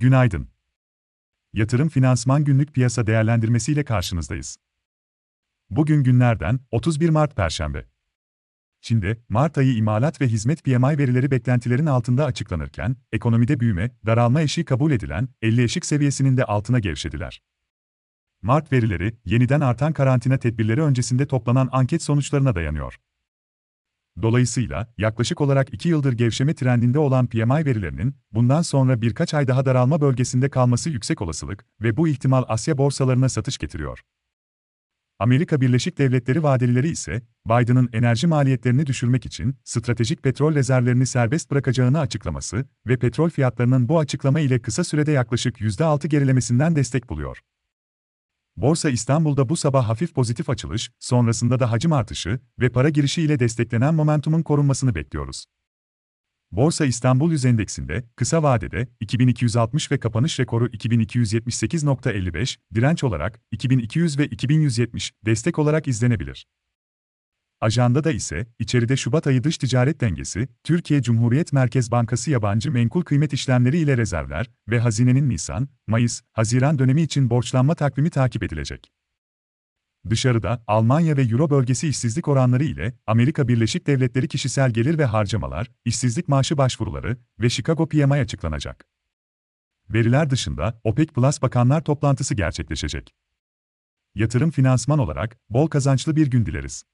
Günaydın. Yatırım Finansman Günlük Piyasa Değerlendirmesi ile karşınızdayız. Bugün günlerden 31 Mart Perşembe. Çin'de Mart ayı imalat ve hizmet PMI verileri beklentilerin altında açıklanırken, ekonomide büyüme, daralma eşiği kabul edilen 50 eşik seviyesinin de altına gevşediler. Mart verileri, yeniden artan karantina tedbirleri öncesinde toplanan anket sonuçlarına dayanıyor. Dolayısıyla, yaklaşık olarak 2 yıldır gevşeme trendinde olan PMI verilerinin, bundan sonra birkaç ay daha daralma bölgesinde kalması yüksek olasılık ve bu ihtimal Asya borsalarına satış getiriyor. Amerika Birleşik Devletleri vadelileri ise, Biden'ın enerji maliyetlerini düşürmek için stratejik petrol rezervlerini serbest bırakacağını açıklaması ve petrol fiyatlarının bu açıklama ile kısa sürede yaklaşık %6 gerilemesinden destek buluyor. Borsa İstanbul'da bu sabah hafif pozitif açılış, sonrasında da hacim artışı ve para girişi ile desteklenen momentumun korunmasını bekliyoruz. Borsa İstanbul Yüz Endeksinde, kısa vadede 2260 ve kapanış rekoru 2278.55, direnç olarak 2200 ve 2170, destek olarak izlenebilir. Ajandada ise, içeride Şubat ayı dış ticaret dengesi, Türkiye Cumhuriyet Merkez Bankası yabancı menkul kıymet işlemleri ile rezervler ve hazinenin Nisan, Mayıs, Haziran dönemi için borçlanma takvimi takip edilecek. Dışarıda, Almanya ve Euro bölgesi işsizlik oranları ile Amerika Birleşik Devletleri kişisel gelir ve harcamalar, işsizlik maaşı başvuruları ve Chicago PMI açıklanacak. Veriler dışında OPEC Plus bakanlar toplantısı gerçekleşecek. Yatırım finansman olarak bol kazançlı bir gün dileriz.